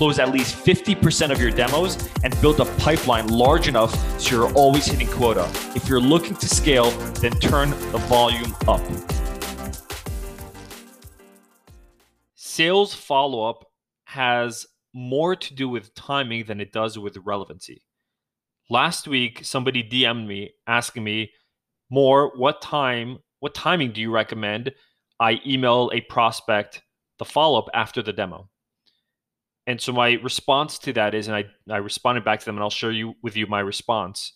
close at least 50% of your demos, and build a pipeline large enough so you're always hitting quota. If you're looking to scale, then turn the volume up. Sales follow up has more to do with timing than it does with relevancy. Last week, somebody DM'd me asking me more what time, what timing do you recommend I email a prospect the follow up after the demo? And so my response to that is, and I, I responded back to them, and I'll share you with you my response.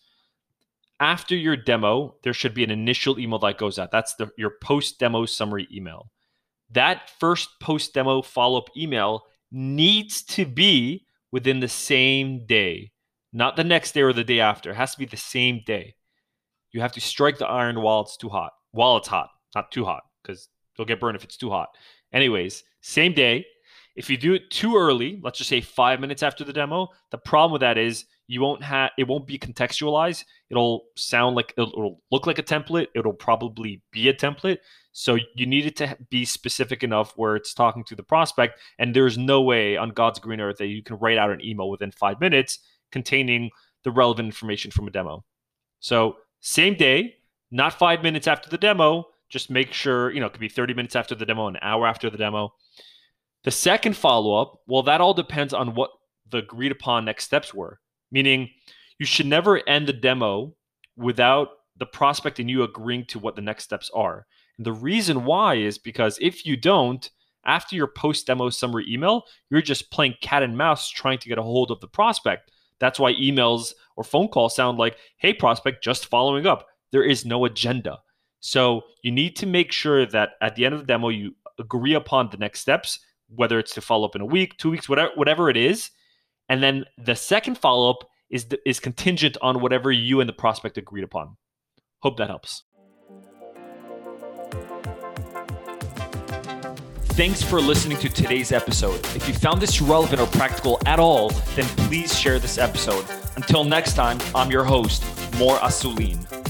After your demo, there should be an initial email that goes out. That's the, your post demo summary email. That first post demo follow up email needs to be within the same day, not the next day or the day after. It has to be the same day. You have to strike the iron while it's too hot, while it's hot, not too hot, because you'll get burned if it's too hot. Anyways, same day. If you do it too early, let's just say five minutes after the demo, the problem with that is you won't have it won't be contextualized. It'll sound like it'll look like a template. It'll probably be a template. So you need it to be specific enough where it's talking to the prospect, and there's no way on God's green earth that you can write out an email within five minutes containing the relevant information from a demo. So same day, not five minutes after the demo. Just make sure you know it could be 30 minutes after the demo, an hour after the demo. The second follow up, well, that all depends on what the agreed upon next steps were. Meaning, you should never end the demo without the prospect and you agreeing to what the next steps are. And the reason why is because if you don't, after your post demo summary email, you're just playing cat and mouse trying to get a hold of the prospect. That's why emails or phone calls sound like, hey, prospect, just following up. There is no agenda. So you need to make sure that at the end of the demo, you agree upon the next steps, whether it's to follow up in a week, two weeks, whatever, whatever it is. And then the second follow up is, is contingent on whatever you and the prospect agreed upon. Hope that helps. Thanks for listening to today's episode. If you found this relevant or practical at all, then please share this episode. Until next time, I'm your host, Mor Asulin.